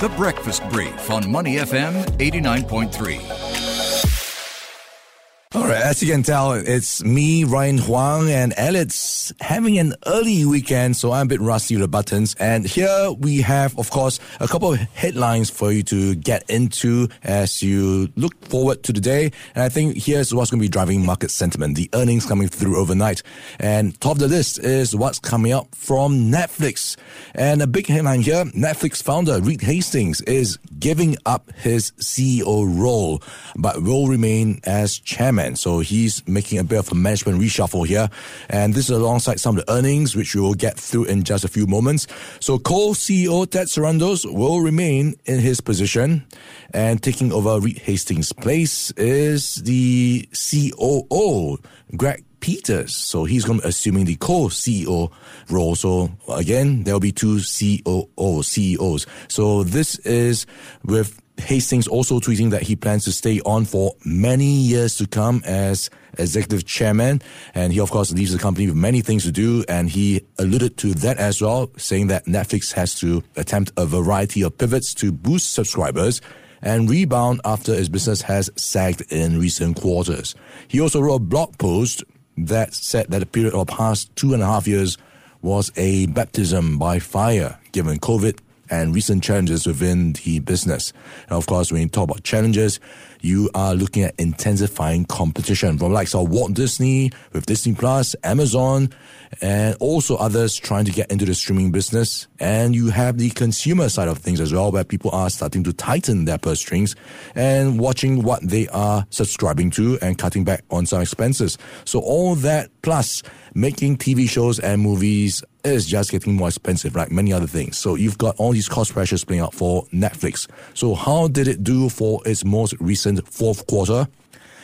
The Breakfast Brief on Money FM 89.3. Right, as you can tell, it's me, Ryan Huang, and Elliot's having an early weekend, so I'm a bit rusty with the buttons. And here we have, of course, a couple of headlines for you to get into as you look forward to the day. And I think here's what's going to be driving market sentiment, the earnings coming through overnight. And top of the list is what's coming up from Netflix. And a big headline here, Netflix founder Reed Hastings is giving up his CEO role, but will remain as chairman. So he's making a bit of a management reshuffle here. And this is alongside some of the earnings, which we will get through in just a few moments. So co-CEO Ted Sarandos will remain in his position and taking over Reed Hastings' place is the COO, Greg Peters. So he's going to be assuming the co-CEO role. So again, there'll be two COO, CEOs. So this is with Hastings also tweeting that he plans to stay on for many years to come as executive chairman. And he, of course, leaves the company with many things to do. And he alluded to that as well, saying that Netflix has to attempt a variety of pivots to boost subscribers and rebound after his business has sagged in recent quarters. He also wrote a blog post that said that the period of past two and a half years was a baptism by fire, given COVID and recent challenges within the business. And of course, when you talk about challenges, you are looking at intensifying competition from likes of Walt Disney with Disney Plus, Amazon, and also others trying to get into the streaming business. And you have the consumer side of things as well, where people are starting to tighten their purse strings and watching what they are subscribing to and cutting back on some expenses. So all that plus making TV shows and movies is just getting more expensive, like many other things. So you've got all these cost pressures playing out for Netflix. So how did it do for its most recent fourth quarter?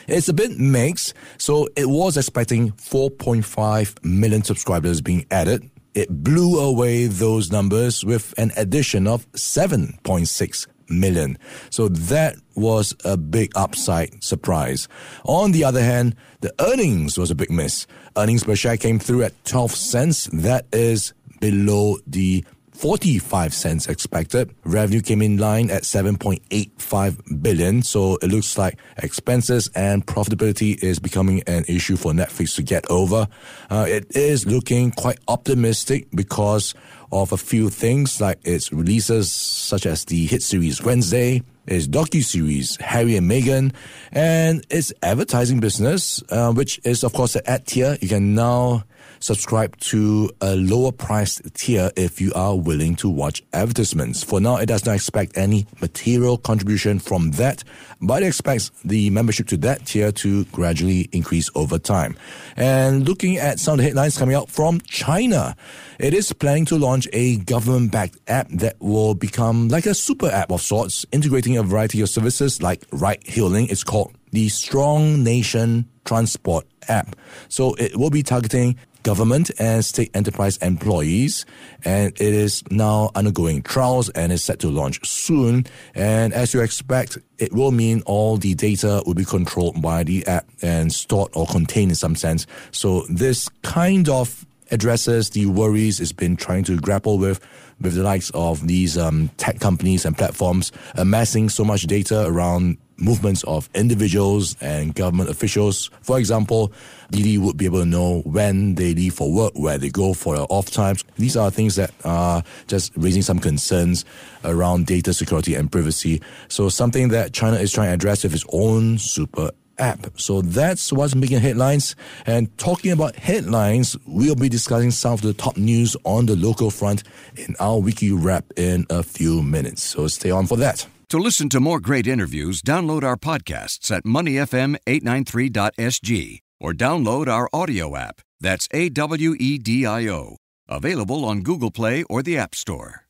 It's a bit mixed. So it was expecting 4.5 million subscribers being added. It blew away those numbers with an addition of 7.6 million. So that was a big upside surprise. On the other hand, the earnings was a big miss. Earnings per share came through at 12 cents. That is below the 45 cents expected. Revenue came in line at 7.85 billion. So it looks like expenses and profitability is becoming an issue for Netflix to get over. Uh, it is looking quite optimistic because of a few things like its releases such as the hit series Wednesday, its docu-series Harry and Meghan, and its advertising business, uh, which is of course the ad tier. You can now subscribe to a lower priced tier if you are willing to watch advertisements. For now, it does not expect any material contribution from that, but it expects the membership to that tier to gradually increase over time. And looking at some of the headlines coming out from China, it is planning to launch a government backed app that will become like a super app of sorts, integrating a variety of services like ride hailing. It's called the Strong Nation Transport app. So it will be targeting government and state enterprise employees, and it is now undergoing trials and is set to launch soon. And as you expect, it will mean all the data will be controlled by the app and stored or contained in some sense. So this kind of addresses the worries it's been trying to grapple with with the likes of these um, tech companies and platforms amassing so much data around movements of individuals and government officials. For example, Didi would be able to know when they leave for work, where they go for their off times. These are things that are just raising some concerns around data security and privacy. So something that China is trying to address with its own super app. So that's what's making headlines. And talking about headlines, we'll be discussing some of the top news on the local front in our weekly wrap in a few minutes. So stay on for that. To listen to more great interviews, download our podcasts at moneyfm893.sg or download our audio app. That's A W E D I O. Available on Google Play or the App Store.